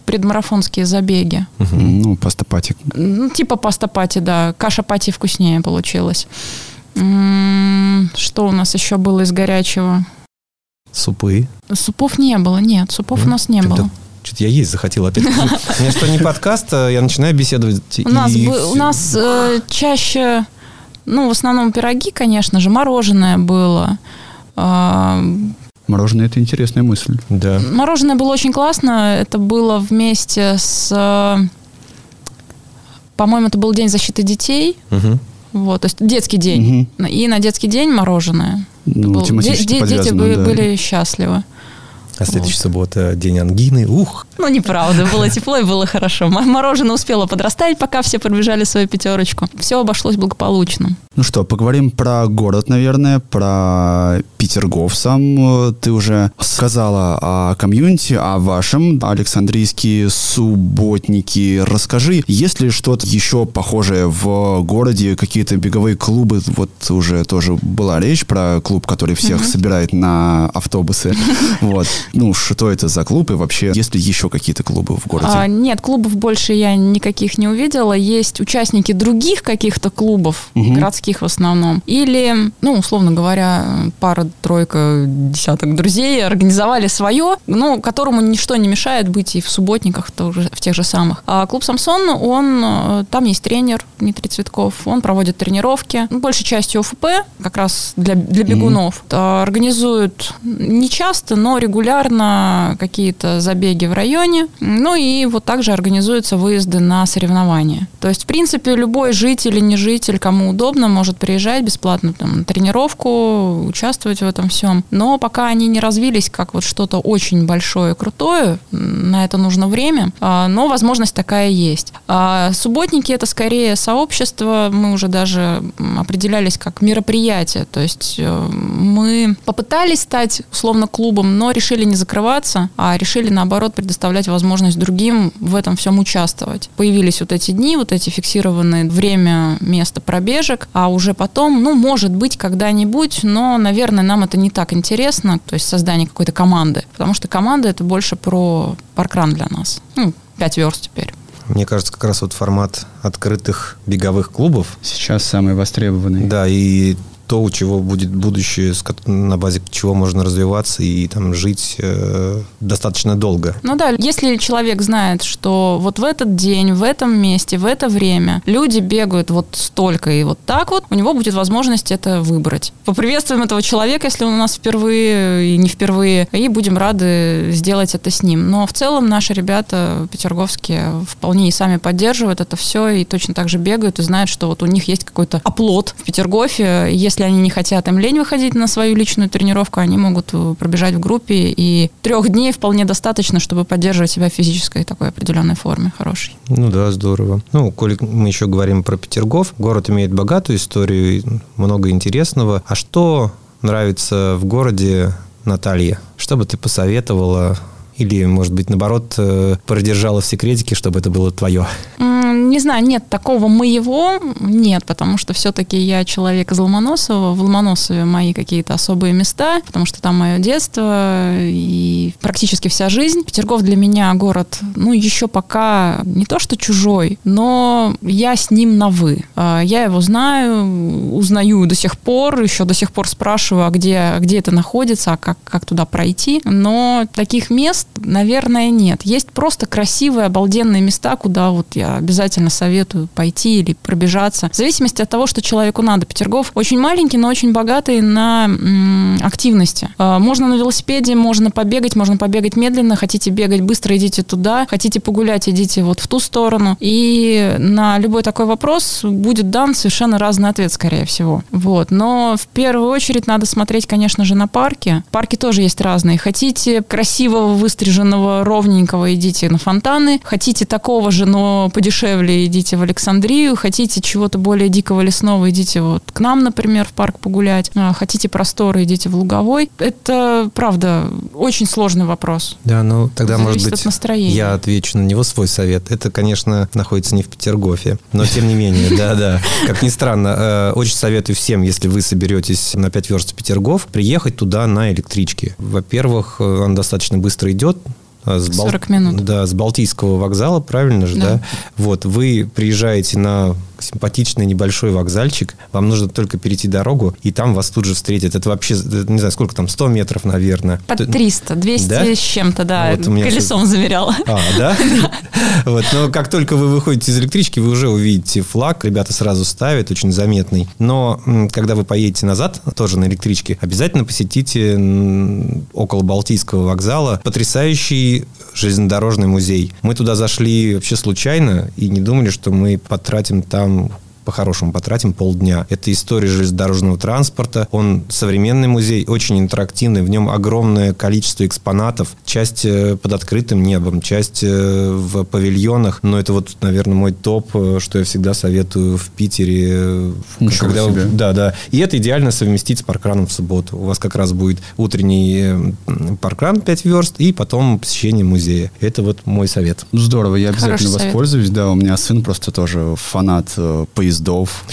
предмарафонские забеги. Угу. Ну, пастопати. Ну, типа пастопати, да. Каша-пати вкуснее получилась. Что у нас еще было из горячего? Супы. Супов не было, нет, супов mm. у нас не было. Что-то я есть захотел опять. [LAUGHS] Мне что не подкаст, а я начинаю беседовать. У нас, у нас э, чаще, ну, в основном пироги, конечно же, мороженое было. А, мороженое – это интересная мысль. Да. Мороженое было очень классно. Это было вместе с... По-моему, это был День защиты детей. Угу. Вот, то есть детский день. Угу. И на детский день мороженое. Ну, был, де- дети были, да. были счастливы. А следующая вот. суббота день ангины. Ух! Ну, неправда. Было тепло и было хорошо. Мороженое успело подрастать, пока все пробежали свою пятерочку. Все обошлось благополучно. Ну что, поговорим про город, наверное, про Петергоф сам. Ты уже сказала о комьюнити, о вашем, Александрийские субботники. Расскажи, есть ли что-то еще похожее в городе, какие-то беговые клубы? Вот уже тоже была речь про клуб, который всех собирает на автобусы. [LAUGHS] Вот. Ну, что это за клуб и вообще, есть ли еще какие-то клубы в городе? А, нет, клубов больше я никаких не увидела. Есть участники других каких-то клубов, Мгм. городских в основном. Или, ну, условно говоря, пара-тройка, десяток друзей организовали свое, ну, которому ничто не мешает быть и в субботниках в тех же самых. А клуб «Самсон», он, э, там есть тренер Дмитрий Цветков, он проводит тренировки, ну, большей частью ОФП, как раз для, для бегунов. А, Организуют не часто, но регулярно какие-то забеги в районе. Ну и вот также организуются выезды на соревнования. То есть, в принципе, любой житель и не житель, кому удобно, может приезжать бесплатно там, на тренировку, участвовать в этом всем. Но пока они не развились как вот что-то очень большое крутое, на это нужно время, а, но возможность такая есть. А субботники это скорее сообщество, мы уже даже определялись как мероприятие, то есть э, мы попытались стать условно клубом, но решили не закрываться, а решили наоборот предоставлять возможность другим в этом всем участвовать. Появились вот эти дни, вот эти фиксированные время, место пробежек, а уже потом, ну, может быть, когда-нибудь, но, наверное, нам это не так интересно, то есть создание какой-то команды, потому что команда это больше про паркран для нас. Ну, пять верст теперь. Мне кажется, как раз вот формат открытых беговых клубов, Сейчас самый востребованный. да, и то, у чего будет будущее, на базе чего можно развиваться и там жить э, достаточно долго. Ну да, если человек знает, что вот в этот день, в этом месте, в это время люди бегают вот столько и вот так вот, у него будет возможность это выбрать. Поприветствуем этого человека, если он у нас впервые и не впервые, и будем рады сделать это с ним. Но в целом наши ребята петерговские вполне и сами поддерживают это все и точно так же бегают и знают, что вот у них есть какой-то оплот в Петергофе. Если они не хотят, им лень выходить на свою личную тренировку, они могут э, пробежать в группе, и трех дней вполне достаточно, чтобы поддерживать себя в физической такой определенной форме хорошей. Ну да, здорово. Ну, коли мы еще говорим про Петергоф, город имеет богатую историю, много интересного. А что нравится в городе Наталье? Что бы ты посоветовала? Или, может быть, наоборот, э, продержала в секретике, чтобы это было твое? Не знаю, нет такого моего, нет, потому что все-таки я человек из Ломоносова. В Ломоносове мои какие-то особые места, потому что там мое детство и практически вся жизнь. Петергоф для меня город, ну, еще пока не то что чужой, но я с ним на «вы». А, Я его знаю, узнаю до сих пор, еще до сих пор спрашиваю, а где, где это находится, а как, как туда пройти. Но таких мест, наверное, нет. Есть просто красивые, обалденные места, куда вот я обязательно советую пойти или пробежаться. В зависимости от того, что человеку надо. Петергоф очень маленький, но очень богатый на м, активности. А, Можно на велосипеде, можно побегать, можно побегать медленно. Хотите бегать быстро, идите туда. Хотите погулять, идите вот в ту сторону. И на любой такой вопрос будет дан совершенно разный ответ, скорее всего. Вот. Но в первую очередь надо смотреть, конечно же, на парки. Парки тоже есть разные. Хотите красивого, выстриженного, ровненького, идите на фонтаны. Хотите такого же, но подешевле, идите в Александрию. Хотите чего-то более дикого лесного, идите вот к нам, например, в парк погулять. А, Хотите просторы, идите в Луговой. Это, правда, очень сложный вопрос. Да, ну тогда, Зависит может быть, настроения. я отвечу на него свой совет. Это, конечно, находится не в Петергофе, но тем не менее, да-да. Как ни странно, э, очень советую всем, если вы соберетесь на 5 верст Петергоф, приехать туда на электричке. Во-первых, э, он достаточно быстро идет, э, с 40 минут. Да, с Балтийского вокзала, правильно же, да. Да. Вот, вы приезжаете на симпатичный небольшой вокзальчик, вам нужно только перейти дорогу, и там вас тут же встретят. Это вообще, не знаю, сколько там, 100 метров, наверное. Под Т- 300, 200 Да? с чем-то, да. Вот Колесом замеряла. а, [LAUGHS] да? Вот, но как только вы выходите из электрички, вы уже увидите флаг, ребята сразу ставят, очень заметный. Но когда вы поедете назад, тоже на электричке, обязательно посетите около Балтийского вокзала потрясающий железнодорожный музей. Мы туда зашли вообще случайно и не думали, что мы потратим там ähm, по-хорошему потратим полдня. Это история железнодорожного транспорта. Он современный музей, очень интерактивный. В нем огромное количество экспонатов. Часть э, под открытым небом, часть э, в павильонах. Но это вот, наверное, мой топ, э, что я всегда советую в Питере. Ничего когда, себе. Да, да. И это идеально совместить с паркраном в субботу. У вас как раз будет утренний паркран 5 верст и потом посещение музея. Это вот мой совет. Здорово, я обязательно Хороший совет. воспользуюсь. Да, у меня сын просто тоже фанат э, поездов.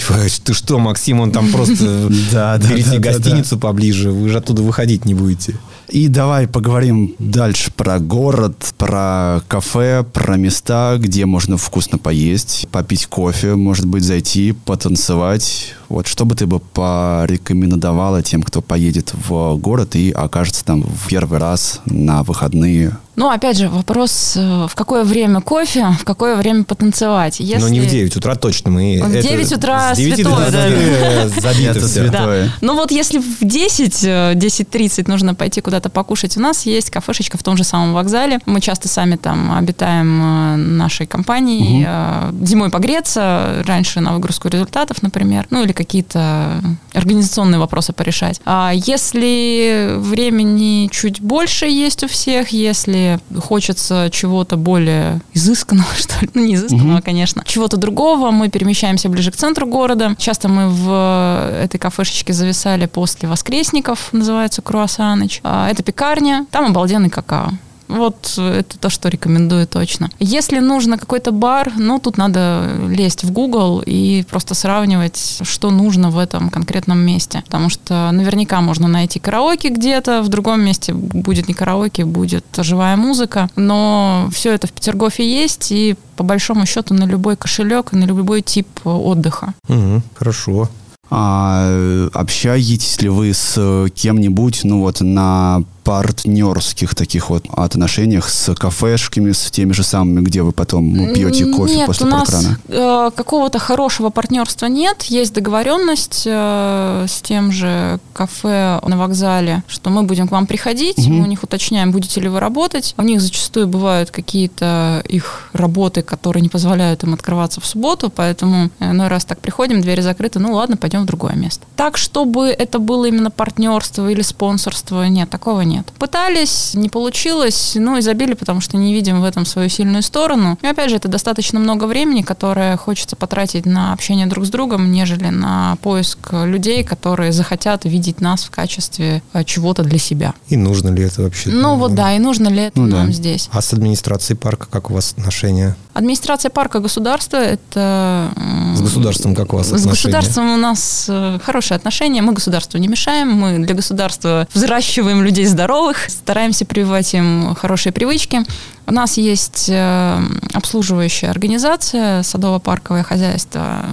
Ты что, Максим, он там просто... [LAUGHS] Да, Берите гостиницу поближе, вы же оттуда выходить не будете. И давай поговорим дальше про город, про кафе, про места, где можно вкусно поесть, попить кофе, может быть, зайти, потанцевать. Вот что бы ты бы порекомендовала тем, кто поедет в город и окажется там в первый раз на выходные? Ну, опять же, вопрос, э, в какое время кофе, в какое время потанцевать. Если... Но не в 9 утра точно. Мы В это 9 утра с 9 до святое, да. 20 [LAUGHS] забито Это всё. святое. Да. Ну вот если в 10, э, 10.30 нужно пойти куда-то покушать, у нас есть кафешечка в том же самом вокзале. Мы часто сами там обитаем э, нашей компанией. Э, Зимой погреться, раньше на выгрузку результатов, например. Ну или какие-то организационные вопросы порешать. А если времени чуть больше есть у всех, если хочется чего-то более изысканного, [LAUGHS] что ли, ну не изысканного, конечно, чего-то другого, мы перемещаемся ближе к центру города. Часто мы в этой кафешечке зависали после воскресников, называется Круассаныч. А, Это пекарня, там обалденный какао. Вот это то, что рекомендую точно. Если нужно какой-то бар, ну, тут надо лезть в Google и просто сравнивать, что нужно в этом конкретном месте. Потому что наверняка можно найти караоке где-то, в другом месте будет не караоке, будет живая музыка. Но все это в Петергофе есть, и по большому счету на любой кошелек и на любой тип отдыха. Мгм, Хорошо. А общаетесь ли вы с кем-нибудь, ну вот, на партнерских таких вот отношениях с кафешками, с теми же самыми, где вы потом ну, пьете кофе нет, после у нас э, какого-то хорошего партнерства нет. Есть договоренность э, с тем же кафе на вокзале, что мы будем к вам приходить, Мгм. мы у них уточняем, будете ли вы работать. У них зачастую бывают какие-то их работы, которые не позволяют им открываться в субботу, поэтому иной раз так приходим, двери закрыты, ну ладно, пойдем в другое место. Так, чтобы это было именно партнерство или спонсорство, нет, такого нет. Пытались, не получилось, ну и забили, потому что не видим в этом свою сильную сторону. И опять же, это достаточно много времени, которое хочется потратить на общение друг с другом, нежели на поиск людей, которые захотят видеть нас в качестве э, чего-то для себя. И нужно ли это вообще? Ну вот да, и нужно ли это Ну да. нам здесь? А с администрацией парка как у вас отношения? Администрация парка государства это... С государством как у вас С отношения? государством у нас э, хорошие отношения. Мы государству не мешаем. Мы для государства взращиваем людей здоровых, стараемся прививать им хорошие привычки. У нас есть э, обслуживающая организация, садово-парковое хозяйство,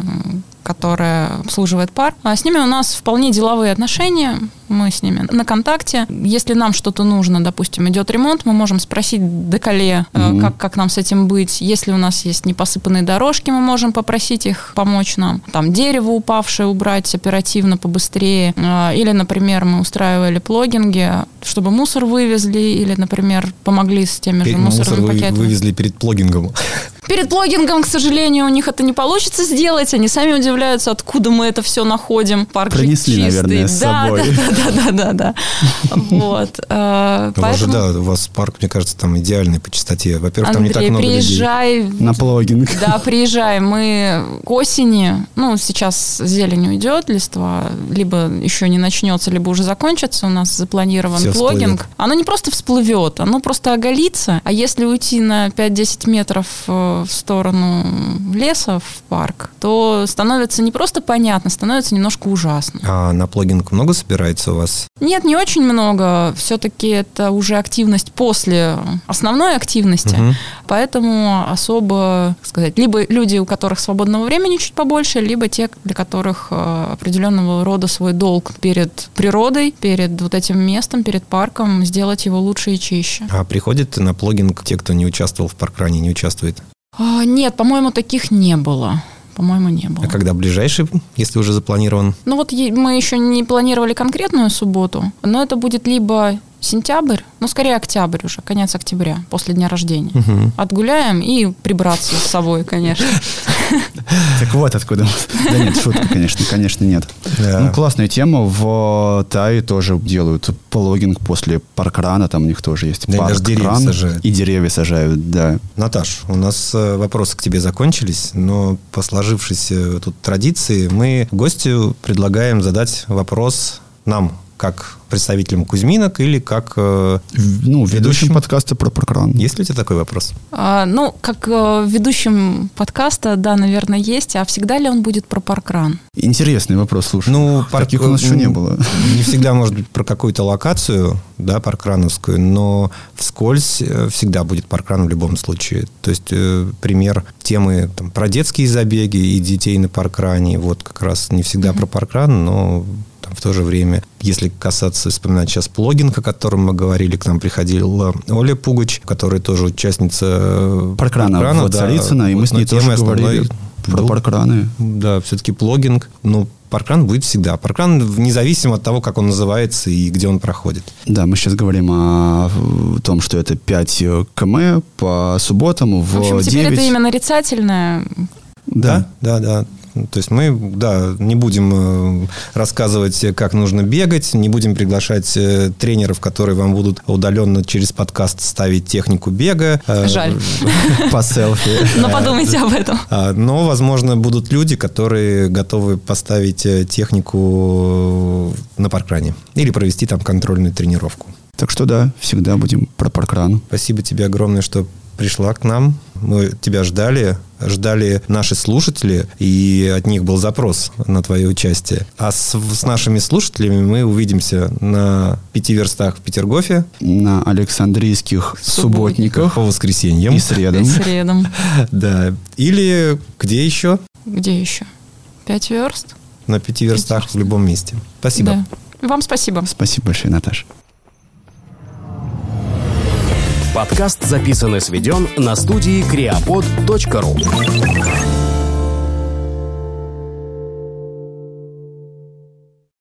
м, которое обслуживает парк. А с ними у нас вполне деловые отношения. Мы с ними на контакте. Если нам что-то нужно, допустим, идет ремонт, мы можем спросить деколе, Мгм. как, как нам с этим быть. Если у нас есть непосыпанные дорожки, мы можем попросить их помочь нам. Там дерево упавшее убрать оперативно, побыстрее. Э, Или, например, мы устраивали плогинги, чтобы мусор вывезли, или, например, помогли с теми же Перед- Мусор мусорными вы- пакетами. вывезли перед плогингом. Перед плогингом, к сожалению, у них это не получится сделать. Они сами удивляются, откуда мы это все находим. Парк Принесли, чистый. наверное, с да, собой. Да, да, да, да, да. Вот. э, У вас же, Поэтому, да, у вас парк, мне кажется, там идеальный по чистоте. Во-первых, там не так много людей. приезжай. На плогинг. Да, приезжай. Мы к осени, ну, сейчас зелень уйдет, листва, либо еще не начнется, либо уже закончится. У нас запланирован Всё плогинг. всплывет. Оно не просто всплывет, оно просто оголится. А если уйти на 5-10 метров э, в сторону леса, в парк, то становится не просто понятно, становится немножко ужасно. А на плогинг много собирается у вас? Нет, не очень много. Все-таки это уже активность после основной активности. Мгм. Поэтому особо, как сказать, либо люди, у которых свободного времени чуть побольше, либо те, для которых э, определенного рода свой долг перед природой, перед вот этим местом, перед парком, сделать его лучше и чище. А приходят на плогинг те, кто не участвовал в паркране, не участвует? А, нет, по-моему, таких не было. По-моему, не было. А когда ближайший, если уже запланирован? Ну вот мы еще не планировали конкретную субботу, но это будет либо сентябрь, ну, скорее октябрь уже, конец октября, после дня рождения. Отгуляем и прибраться с собой, конечно. [LAUGHS] Так вот откуда. Да нет, шутка, конечно, конечно, нет. Ну, классная тема. В Тае тоже делают плогинг после паркрана. Там у них тоже есть паркран. И деревья сажают, да. Наташ, у нас э, вопросы к тебе закончились, но по сложившейся тут традиции мы гостю предлагаем задать вопрос нам, как представителям Кузьминок или как... э, Ну, ведущим Ведущим. подкаста про паркран. Есть ли у тебя такой вопрос? А, ну, как э, ведущим подкаста, да, наверное, есть. А всегда ли он будет про паркран? Интересный вопрос, слушай. Ну, таких у нас еще не было. Не всегда может быть про какую-то локацию, да, паркрановскую, но вскользь э, всегда будет паркран в любом случае. То есть э, пример темы там, про детские забеги и детей на паркране, вот как раз не всегда про паркран, но там, в то же время, если касаться, вспоминать сейчас плогинг, о котором мы говорили, к нам приходила Оля Пугач, которая тоже участница э, Паркрана вот да. Царицына, и мы с ней но тоже основной говорили про был паркраны. да, все-таки плогинг. Ну, паркран будет всегда. Паркран независимо от того, как он называется и где он проходит. Да, мы сейчас говорим о э, том, что это 5 км по субботам в, В общем, 9. теперь это имя нарицательное. Да. да, да. То есть мы, да, не будем э, рассказывать, как нужно бегать, не будем приглашать э, тренеров, которые вам будут удаленно через подкаст ставить технику бега. Э, Жаль. [LAUGHS] По селфи. [LAUGHS] Но подумайте об этом. А, Но, возможно, будут люди, которые готовы поставить э, технику на паркране или провести там контрольную тренировку. Так что да, всегда будем про паркран. Спасибо тебе огромное, что пришла к нам. Мы тебя ждали, ждали наши слушатели, и от них был запрос на твое участие. А с, с нашими слушателями мы увидимся на пяти верстах в Петергофе На Александрийских субботниках по воскресеньям. и средам. Средом. [LAUGHS] Да. Или где еще? Где еще? Пять верст? На пяти верстах в любом месте. Спасибо. Да. Вам спасибо. Спасибо большое, Наташа. Подкаст записан и сведен на студии creapod.ru